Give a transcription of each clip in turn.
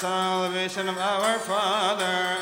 Salvation of our Father.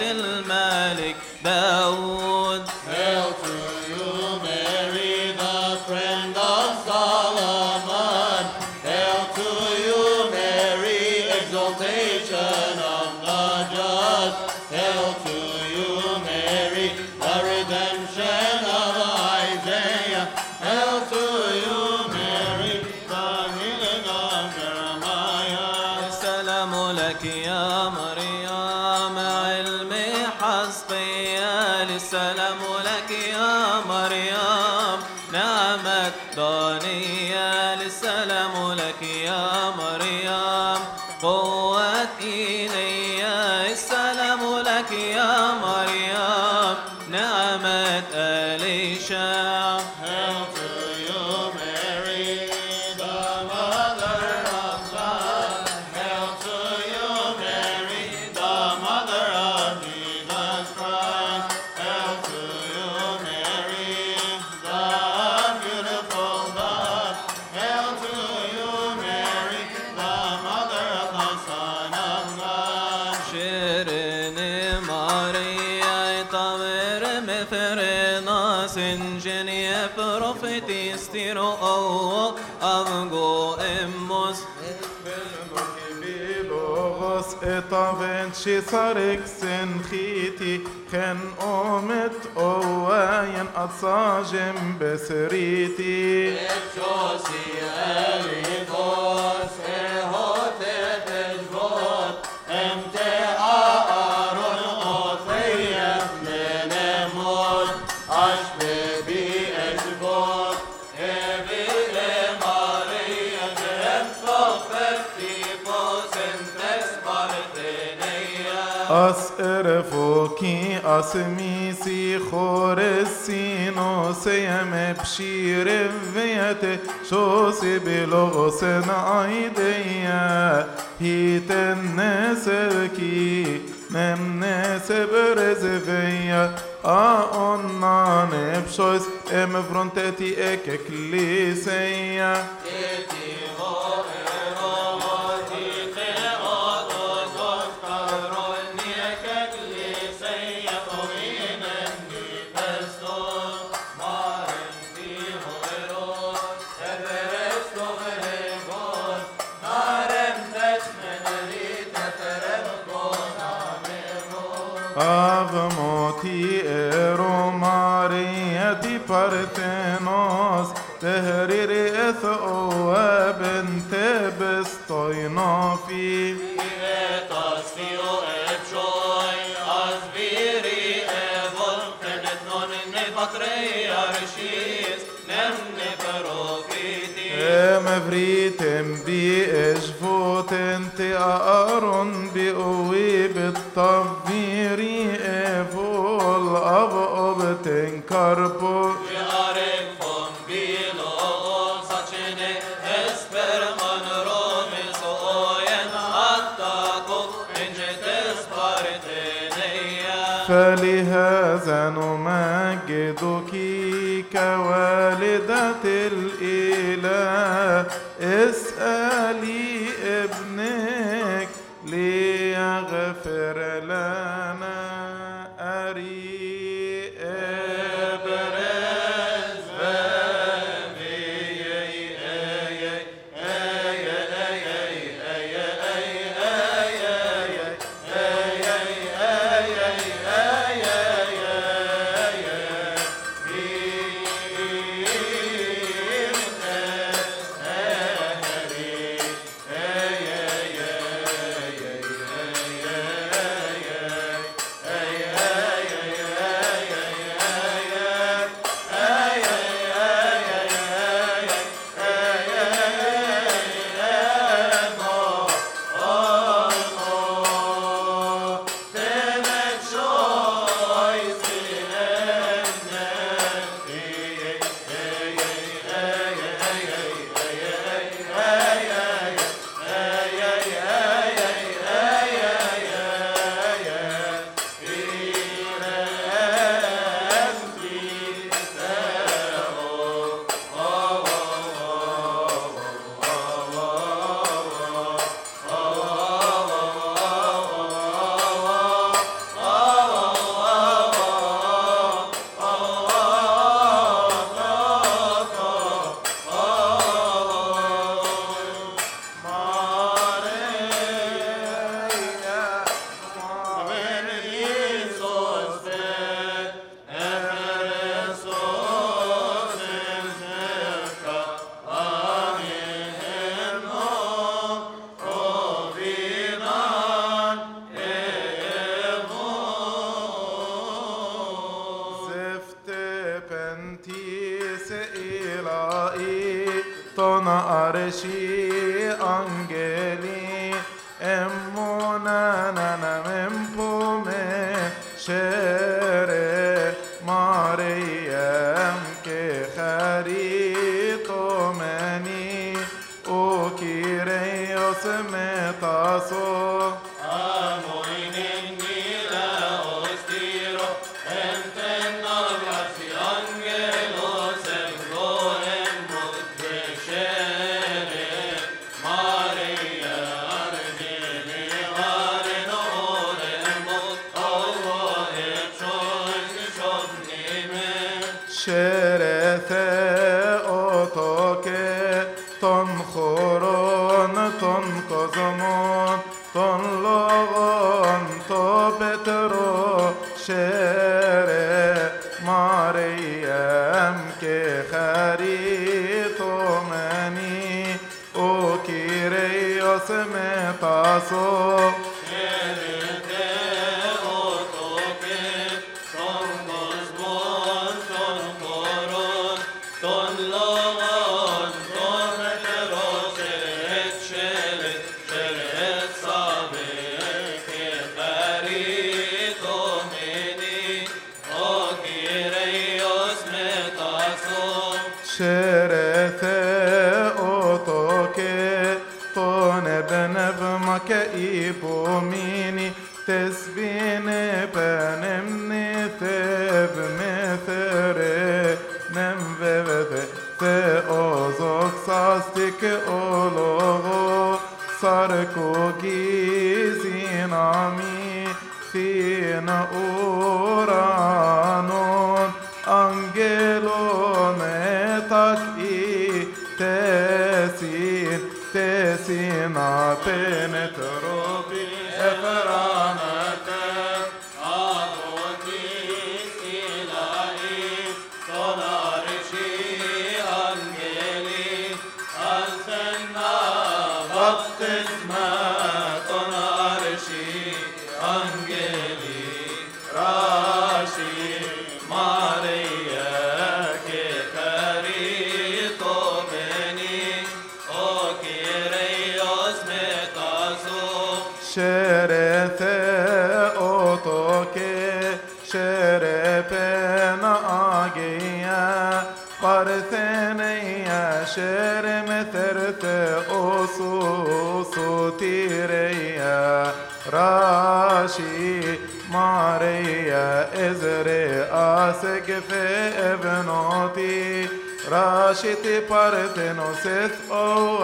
الْمَاءِ قوتي لي شي صارك سنخيتي كان قومت قواين أتصاجم بسريتي. بشوسي ألي آس ارفوكي آس ميسي خور السينو سيم بشير فيت شوسي بلغسن ايديا هيت النسركي نم نسب رزفيا آقنا نبشوز ام فرونتتي اككليسيا 这里。Πέτρο, Σέρε, Μαριέμ και χαριτωμένη, ο Κύριος με τάσο, sutireya rashi mareya ezre asek fe evnoti rashi te parte no set o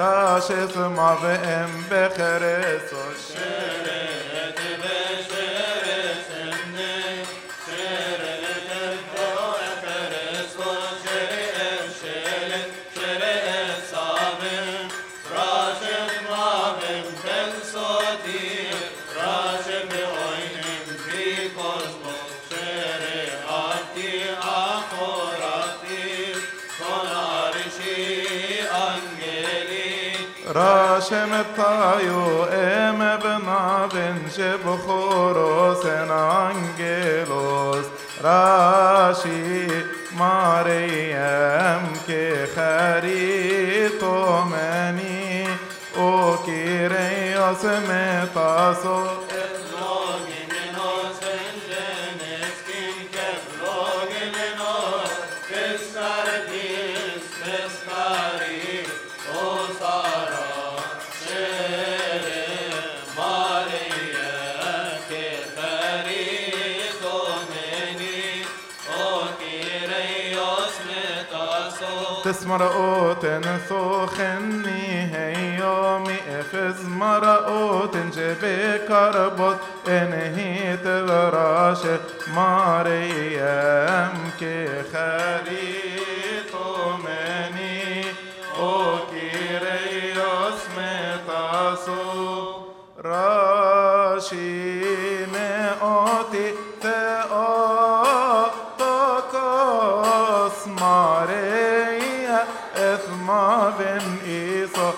rashi ma ve em bekhere so باشم تا ام بنا بن شب سن انگلوس راشی ماریم که خری تو منی. او کی ریاس می تاسو مرقوتن سوخني هي يومي افز مرقوتن جبي كربط انهي تبراش مريم كي خريطو مني أوكي ريوس متاسو راشي إثما بن إيصا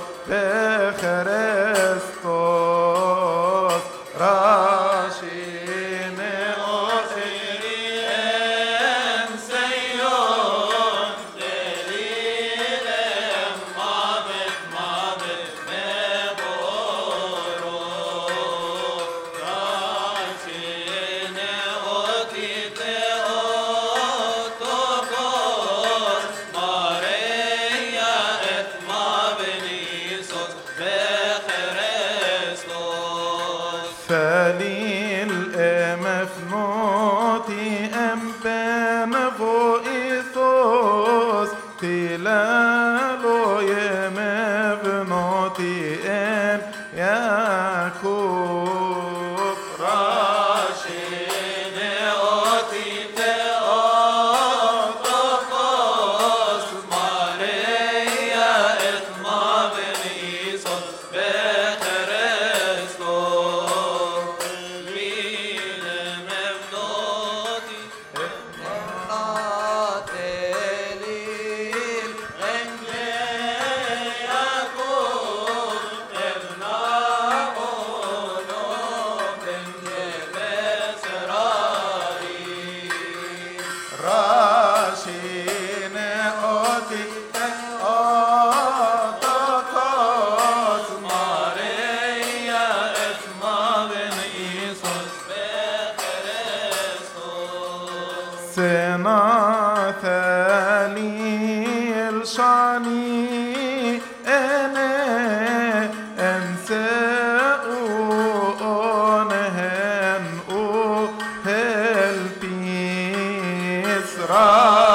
Ah.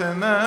وثمان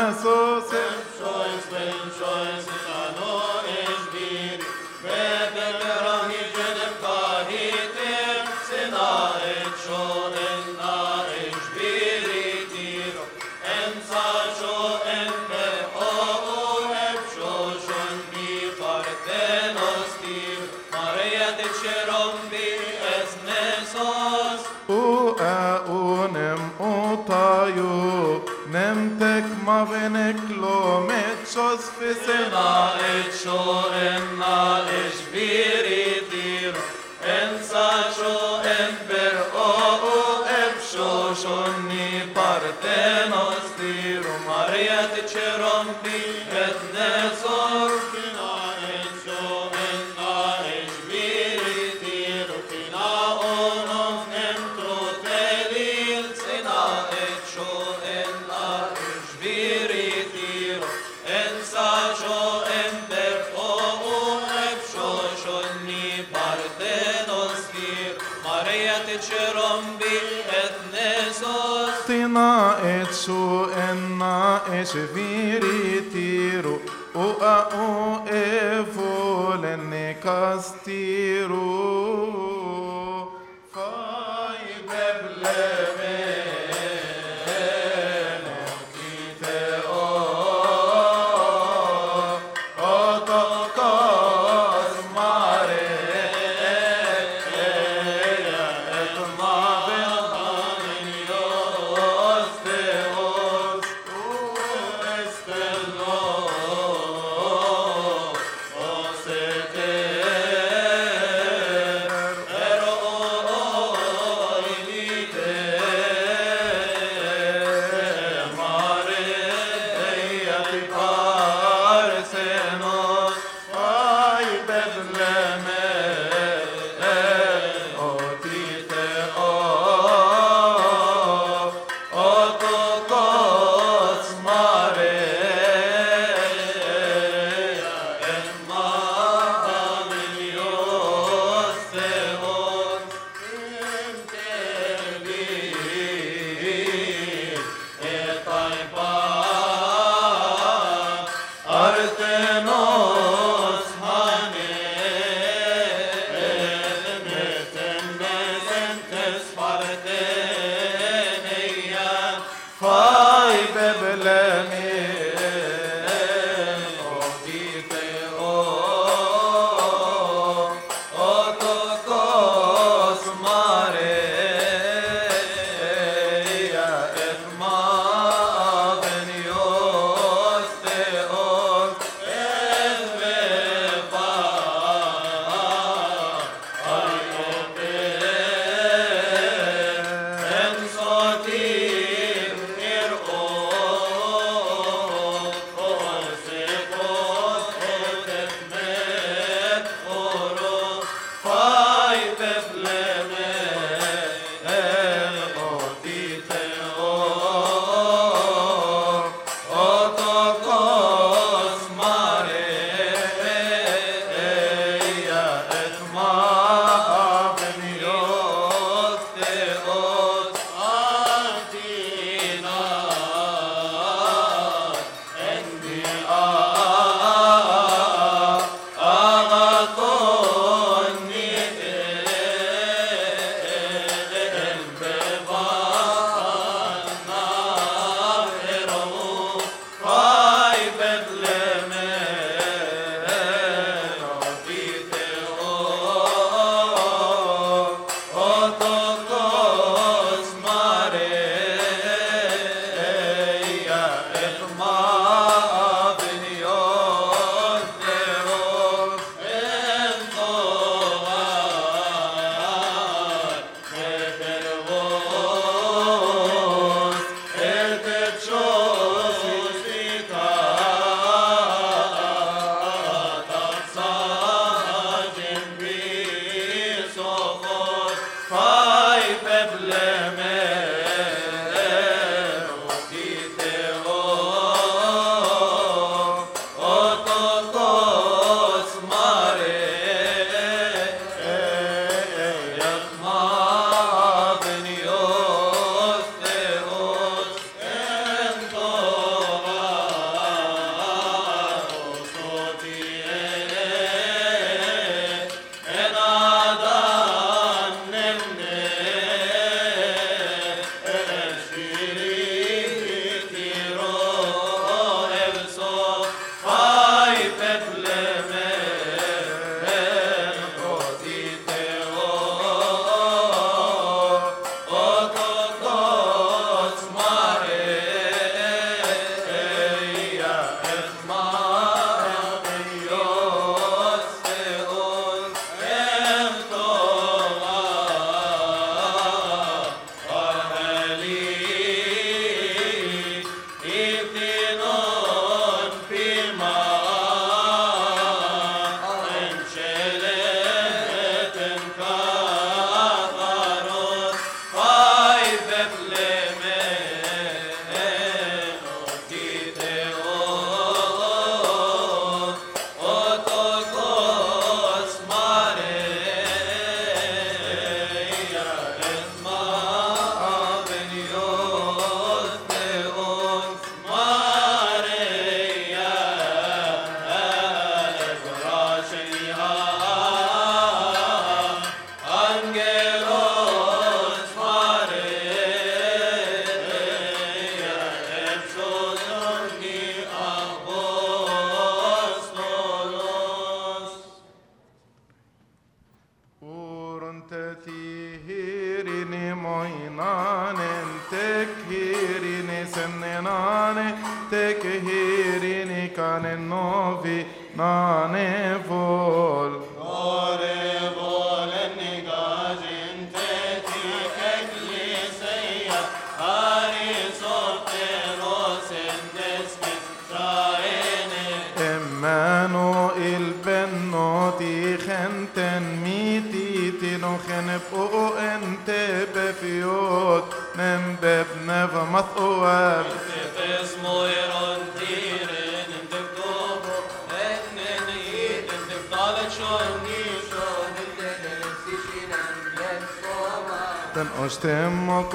نم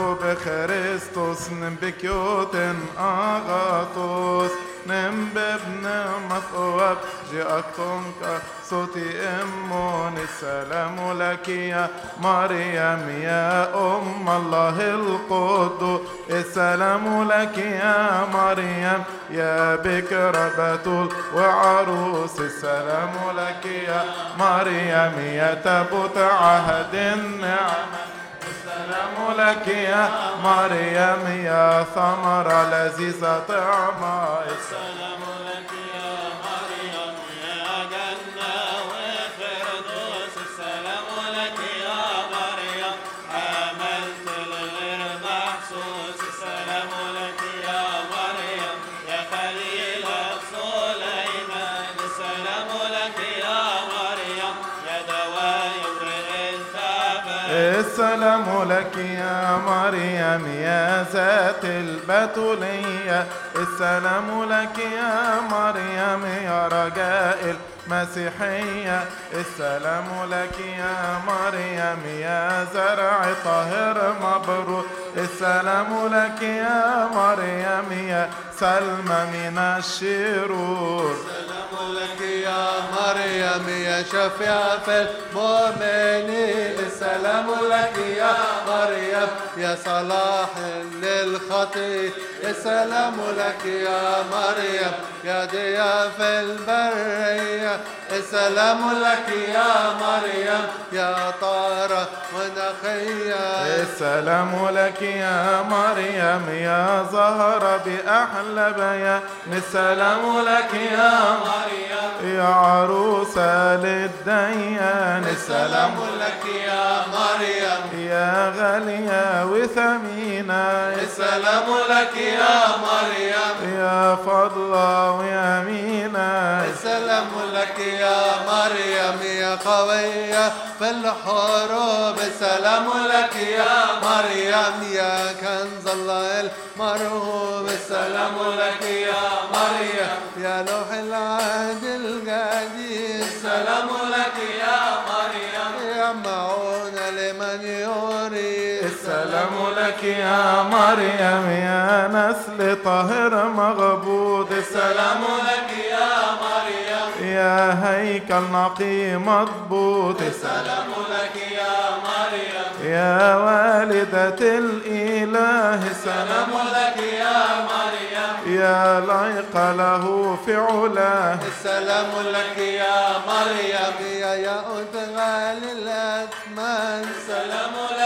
بكيوتن اغاثوس نم ببن مثقواب جاءكتنك صوتي امون السلام لك يا مريم يا ام الله القدوس السلام لك يا مريم يا بكر بتول وعروس السلام لك يا مريم يا تبت عهد النعمة السلام لك يا مريم يا ثمرة لذيذة طعمة السلام مريم يا ذات البتولية السلام لك يا مريم يا رجاء المسيحية. السلام لك يا مريم يا زرع طاهر مبروك السلام لك يا مريم يا سلمى من الشرور. السلام لك يا مريم يا شفيع في المؤمنين. السلام لك يا مريم يا صلاح للخطي السلام لك يا مريم يا ضياء في البرية. السلام لك يا مريم يا طارة ونخية. السلام لك يا مريم يا زهرة بأحلى بيان السلام لك يا مريم يا عروسة للديان. السلام لك يا مريم يا غالية وثمينة. السلام لك يا مريم يا فضلة ويمينة السلام لك يا مريم يا قوية في الحروب السلام لك يا مريم. يا كنز الله المرهوب السلام لك يا مريم. يا لوح العهد القديم السلام السلام لك يا مريم يا نسل طاهر مغبوط السلام لك يا مريم. يا هيكل نقي مضبوط. السلام لك يا مريم. يا والدة الإله. السلام لك يا مريم. يا ليق له في علاه. السلام لك يا مريم. يا يا أدغال الأثمان السلام لك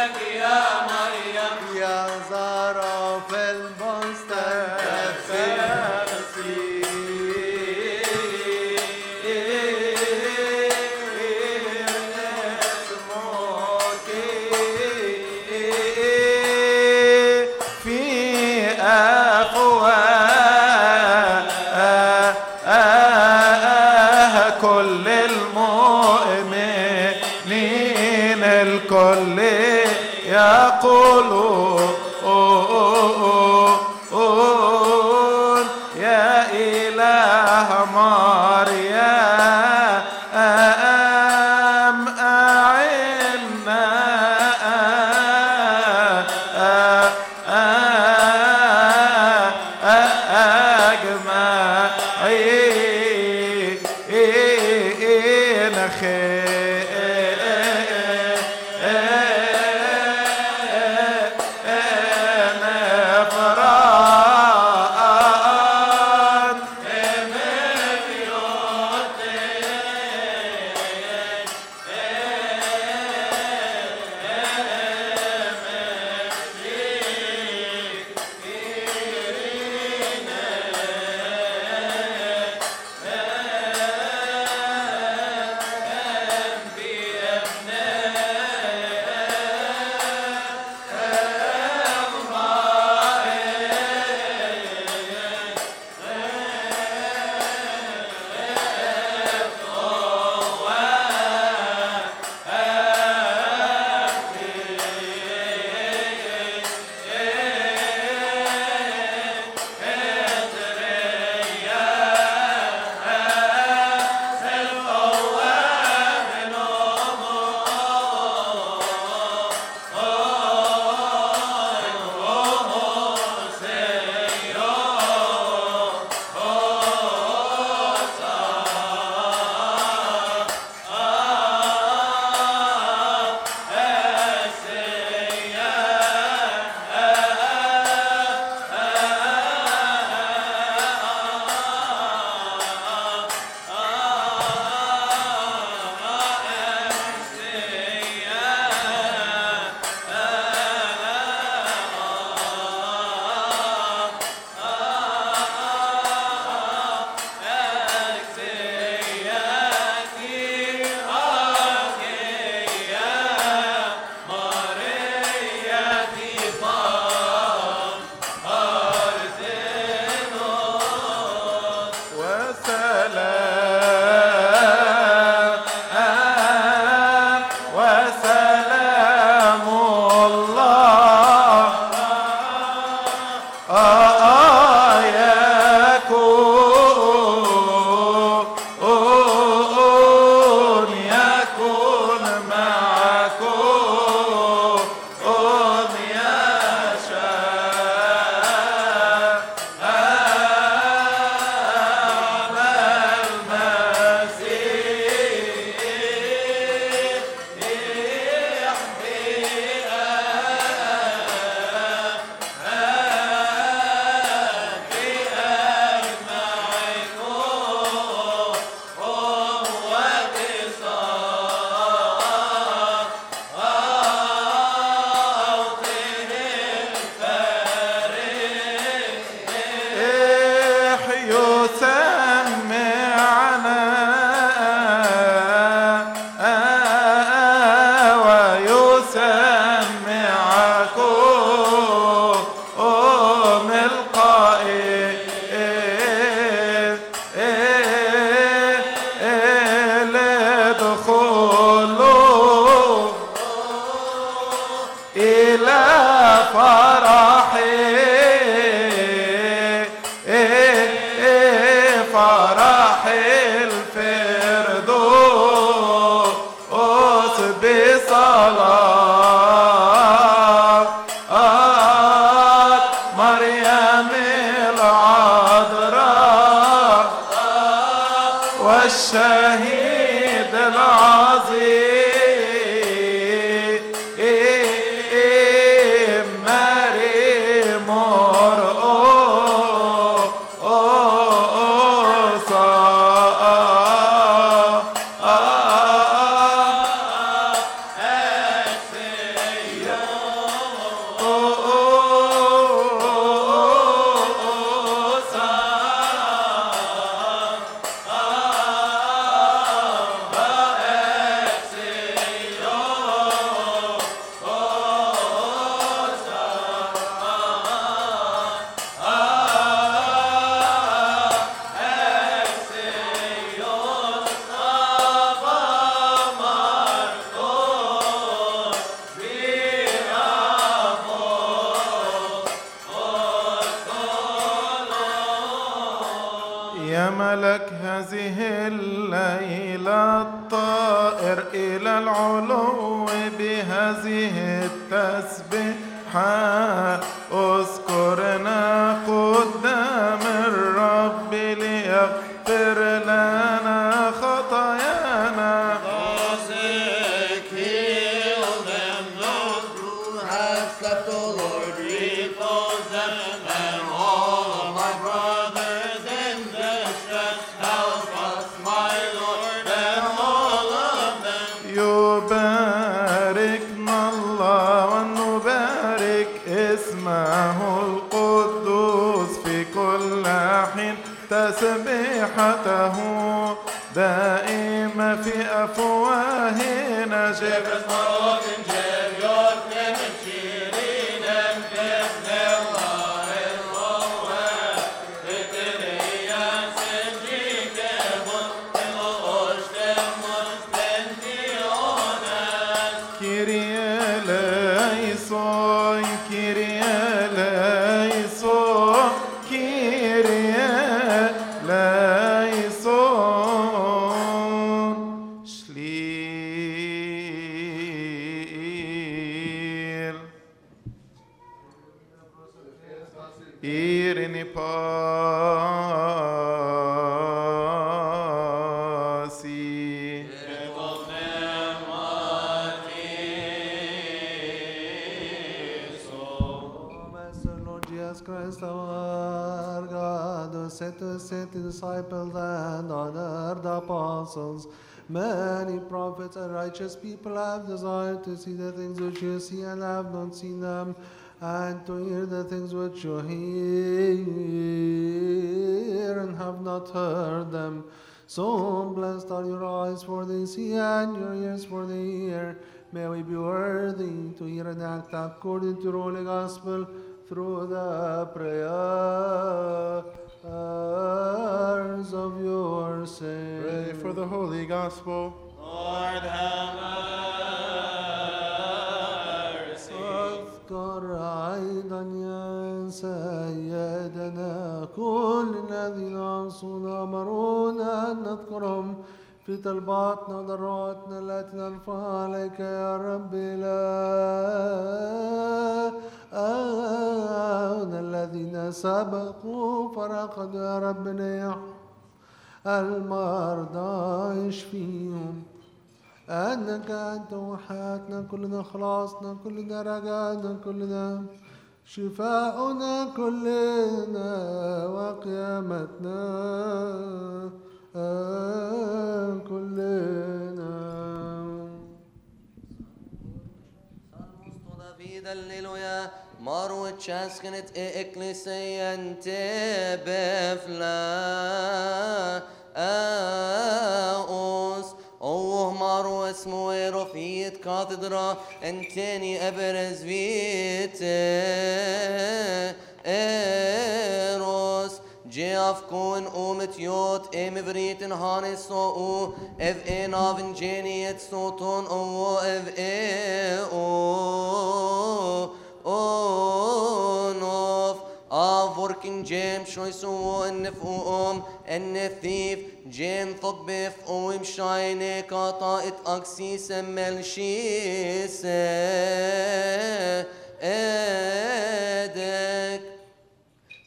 Christ, our God, who said to sent the disciples and honored the apostles, many prophets and righteous people have desired to see the things which you see and have not seen them, and to hear the things which you hear and have not heard them. So blessed are your eyes for they see and your ears for they hear. May we be worthy to hear and act according to the Holy Gospel through the prayers of your saints. Pray for the Holy Gospel. Lord, have mercy. اذكر أيضا يا سيدنا كل الذين عصونا أمرونا أن نذكرهم في طلباتنا وضراتنا التي نرفعها عليك يا رب إلهنا الذين سبقوا فرقدوا يا رب نيح المرضى اشفيهم أنك أنت وحياتنا كلنا خلاصنا كلنا رجعنا كلنا شفاؤنا كلنا وقيامتنا. كلنا. Marut chaskenet e ecclesiante befla aos Oh maru اسمه رفيت كاتدرا انتني Gjef kun o me tjot e me vritin hani so u Ev e navin gjenjet so ton o o ev e o o nof Avor kin gjem shoj so o ennef u om ennethif جين ثبف ومشاينك عطائت أكسي سمل شيسة أدك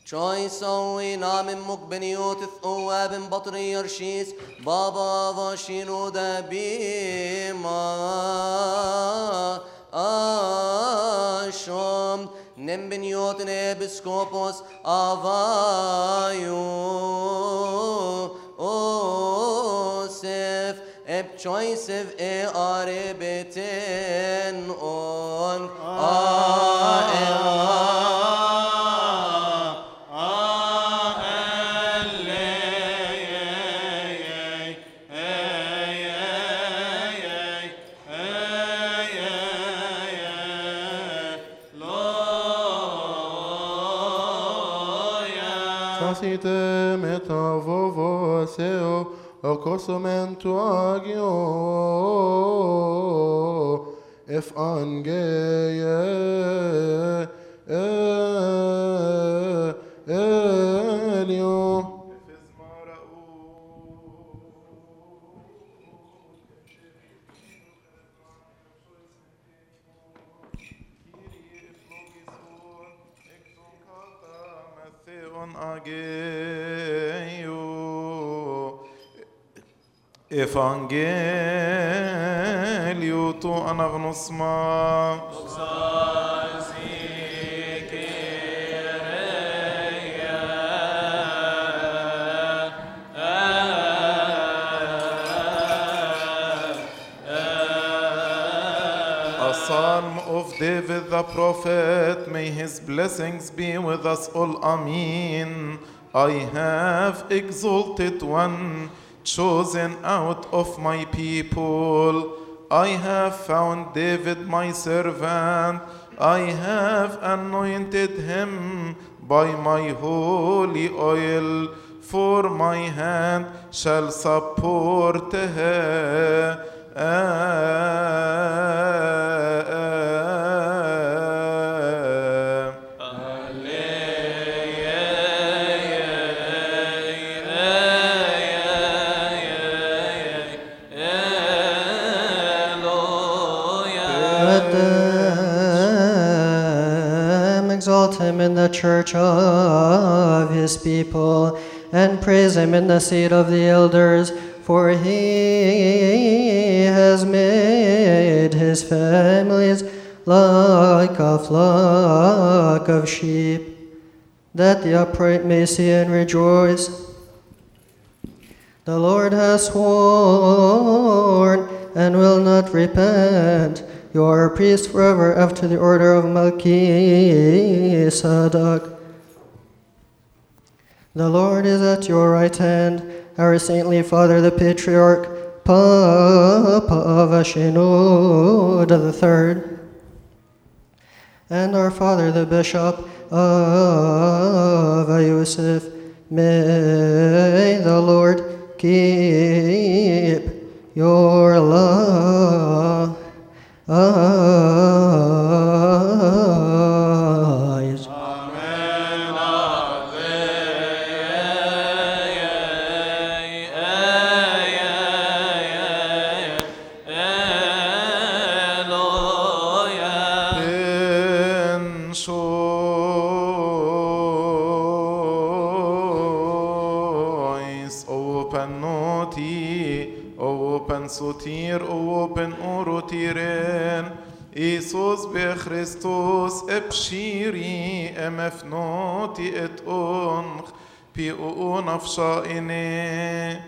شوي سوي نام مقبنيوت ثواب بطري يرشيس بابا وشينو دبيما اشم نم بنيوت نبسكوبوس افايو اوسف اب choice e arbeten on Facite seo ocosumento agio if angeye elio Theon Evangelio tu anagnosma psalm of David the prophet, may his blessings be with us all. Amen. I have exalted one chosen out of my people. I have found David my servant. I have anointed him by my holy oil, for my hand shall support her. Church of his people and praise him in the seat of the elders, for he has made his families like a flock of sheep, that the upright may see and rejoice. The Lord has sworn and will not repent. You are a priest forever after the order of Melchizedek. The Lord is at your right hand, our saintly father, the patriarch, Papa of the third, and our father, the bishop of Yusuf. May the Lord keep your love unafshaine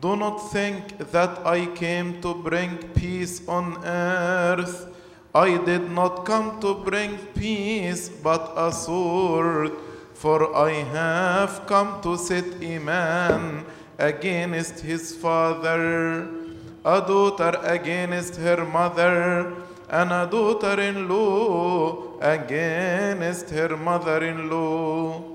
Do not think that I came to bring peace on earth. I did not come to bring peace, but a sword. For I have come to set a man against his father, a daughter against her mother, and a daughter in law against her mother in law.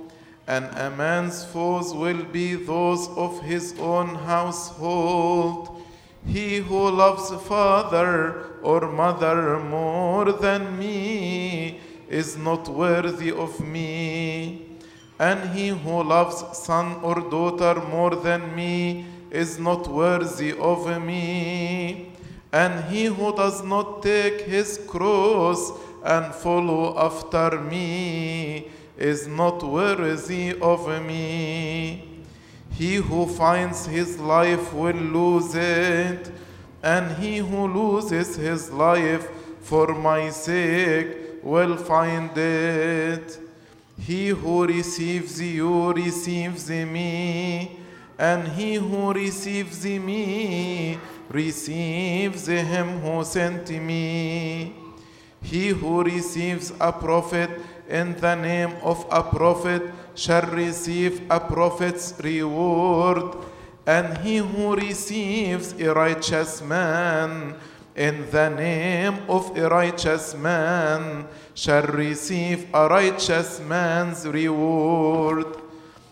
And a man's foes will be those of his own household. He who loves father or mother more than me is not worthy of me. And he who loves son or daughter more than me is not worthy of me. And he who does not take his cross and follow after me is not worthy of me. He who finds his life will lose it, and he who loses his life for my sake will find it. He who receives you receives me, and he who receives me receives him who sent me. He who receives a prophet in the name of a prophet shall receive a prophet's reward, and he who receives a righteous man in the name of a righteous man shall receive a righteous man's reward.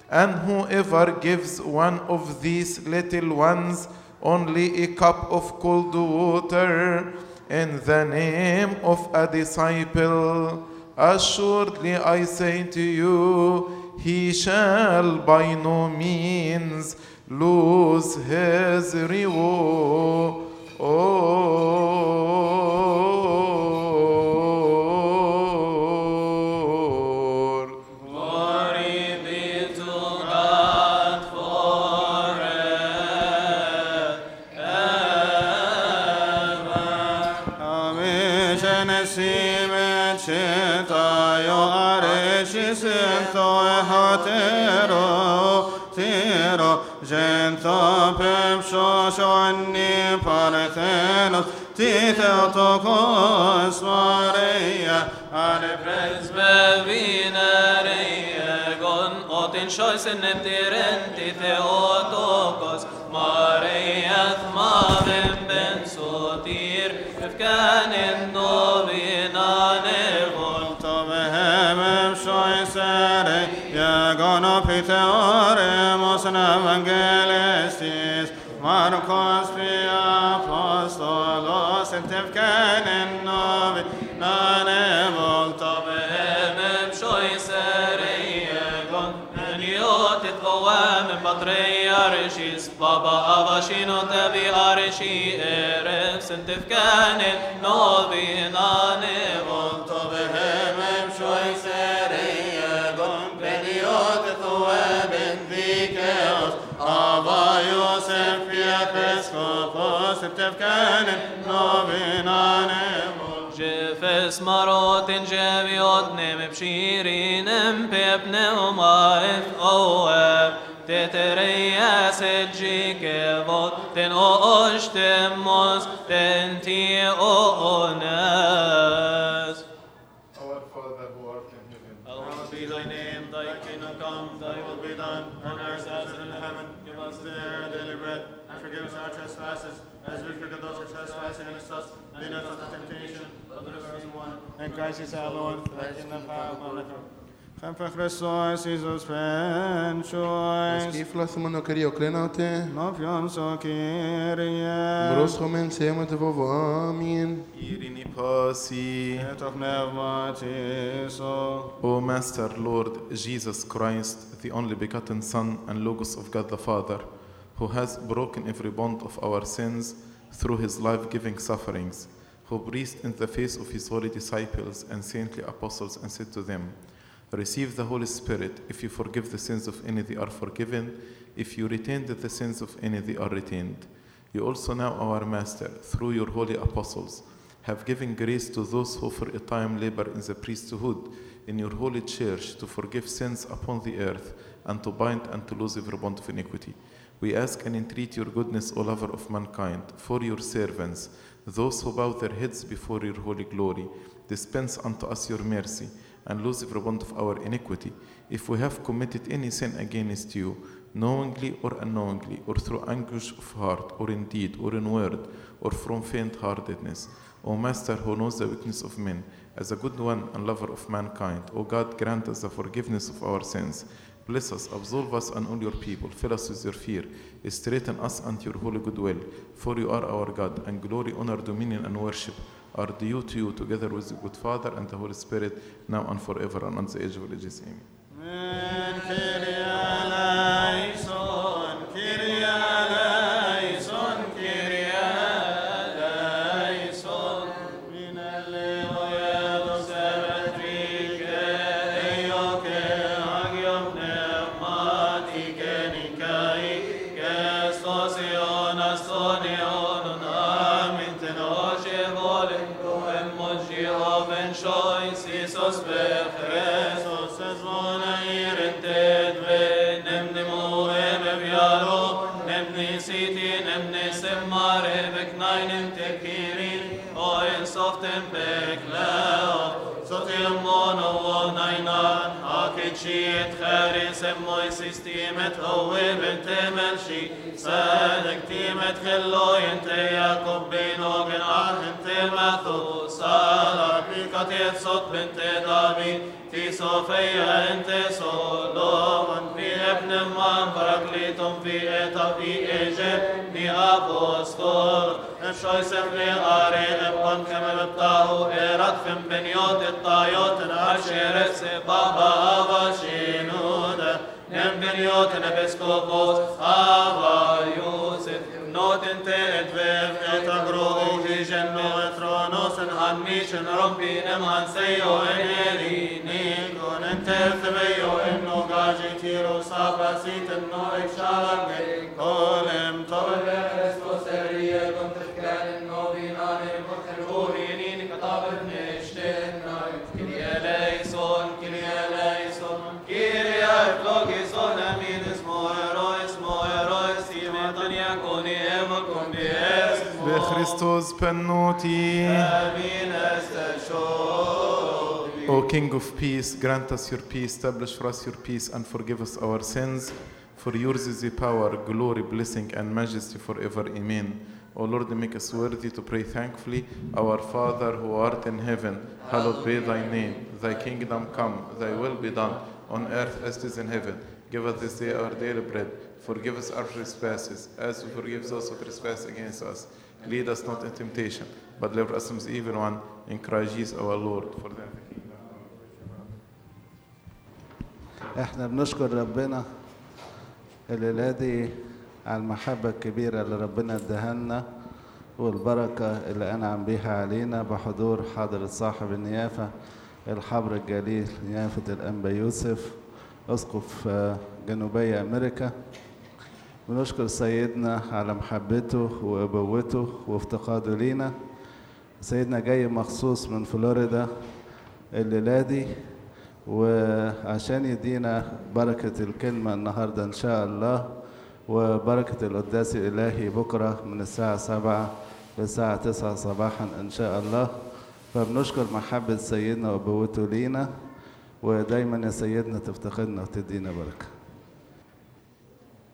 And whoever gives one of these little ones only a cup of cold water in the name of a disciple, assuredly I say to you, he shall by no means lose his reward. Oh. Pem shoshoni parthenos titotokos Maria ane Presbyvinare egon otin shoisen neptirenti Theotokos Mariath mavem ben sotir Efkanin novinane volto Tobehemem shoisere Iagono piteoremos in evangelistis Marcos pria apostolos et evcanen novi nane volto Behem shoisereiegon Eniotit voem patriarchis Baba avashino tevi arshi erev Sentifkanin novinane volto Tobehemem shoisere Iagon Yosef Episcopos et evcanen novi nane volto Jefes marotin jeviot nem pshirinem pep neumaif oev Tetereias et jikevot ten oostemos ten ti ones Our Father who art in heaven, Hallowed be thy name, thy kingdom come, thy will be done, on earth as in heaven. Give us our daily bread, and forgive us our trespasses, as we forgive those who trespass against us. Lead us not into temptation, but deliver us from one. And Christ is our Lord, thy kingdom, power, and Chemfe Hristos Iisus Penchois. Skifla sumano kario krenate. Novionso Kyrie. Bros homen semate vovamin. Irini pasi. Et of pneumatiso. O Master Lord Jesus Christ, the only begotten Son and Logos of God the Father, who has broken every bond of our sins through his life-giving sufferings, who breathed in the face of his holy disciples and saintly apostles and said to them, Receive the Holy Spirit. If you forgive the sins of any, they are forgiven. If you retain the sins of any, they are retained. You also now, our Master, through your holy apostles, have given grace to those who for a time labor in the priesthood in your holy church to forgive sins upon the earth and to bind and to loose every bond of iniquity. We ask and entreat your goodness, O lover of mankind, for your servants, those who bow their heads before your holy glory. Dispense unto us your mercy and every bond of our iniquity. If we have committed any sin against you, knowingly or unknowingly, or through anguish of heart, or in deed, or in word, or from faint heartedness, O Master who knows the weakness of men, as a good one and lover of mankind, O God, grant us the forgiveness of our sins. Bless us, absolve us and all your people, fill us with your fear, straighten us unto your holy goodwill. For you are our God, and glory, honor, dominion, and worship are due to you, together with the good Father and the Holy Spirit, now and forever and unto the age of ages. Amen. شيت خاري سموي سيستيمت هو بنت ملشي سالك تيمت خلو ينت ياكم بينو جناح انت ماثو سالا بيكاتيت صوت بنت دابي في صوفيا انت ابا يوسف نوت انت ادفف اتغرو في جنو اترونوس هنميشن ربي نمان سيو انيريني كون انت ثبيو انو قاجي تيرو صابا سيت انو اكشالك كولم طول Kristus er riegum til klæden og vinane mot horin katabet nishten Kyrie eleison, Kyrie eleison, Kyrie eplogison, aminis moerois, moerois, imetan yakoni emakon bies, بخريستوس بنوتي amin esteshoi. O King of peace, grant us your peace, establish for us your peace, and forgive us our sins. For yours is the power, glory, blessing, and majesty forever. Amen. O Lord, make us worthy to pray thankfully. Our Father who art in heaven, hallowed be thy name. Thy kingdom come, thy will be done, on earth as it is in heaven. Give us this day our daily bread. Forgive us our trespasses, as we forgive those who trespass against us. Lead us not in temptation, but deliver us from the evil one. In Christ Jesus our Lord. For thine إحنا بنشكر ربنا الليلة دي على المحبة الكبيرة اللي ربنا اداها لنا والبركة اللي أنعم بيها علينا بحضور حضرة صاحب النيافة الحبر الجليل نيافة الأنبا يوسف أسقف جنوبي أمريكا. بنشكر سيدنا على محبته وأبوته وافتقاده لينا. سيدنا جاي مخصوص من فلوريدا. الليلة دي وعشان يدينا بركة الكلمة النهاردة إن شاء الله وبركة القداس الإلهي بكرة من الساعة سبعة للساعة تسعة صباحا إن شاء الله. فبنشكر محبة سيدنا وأبوته لينا ودايما يا سيدنا تفتقدنا وتدينا بركة.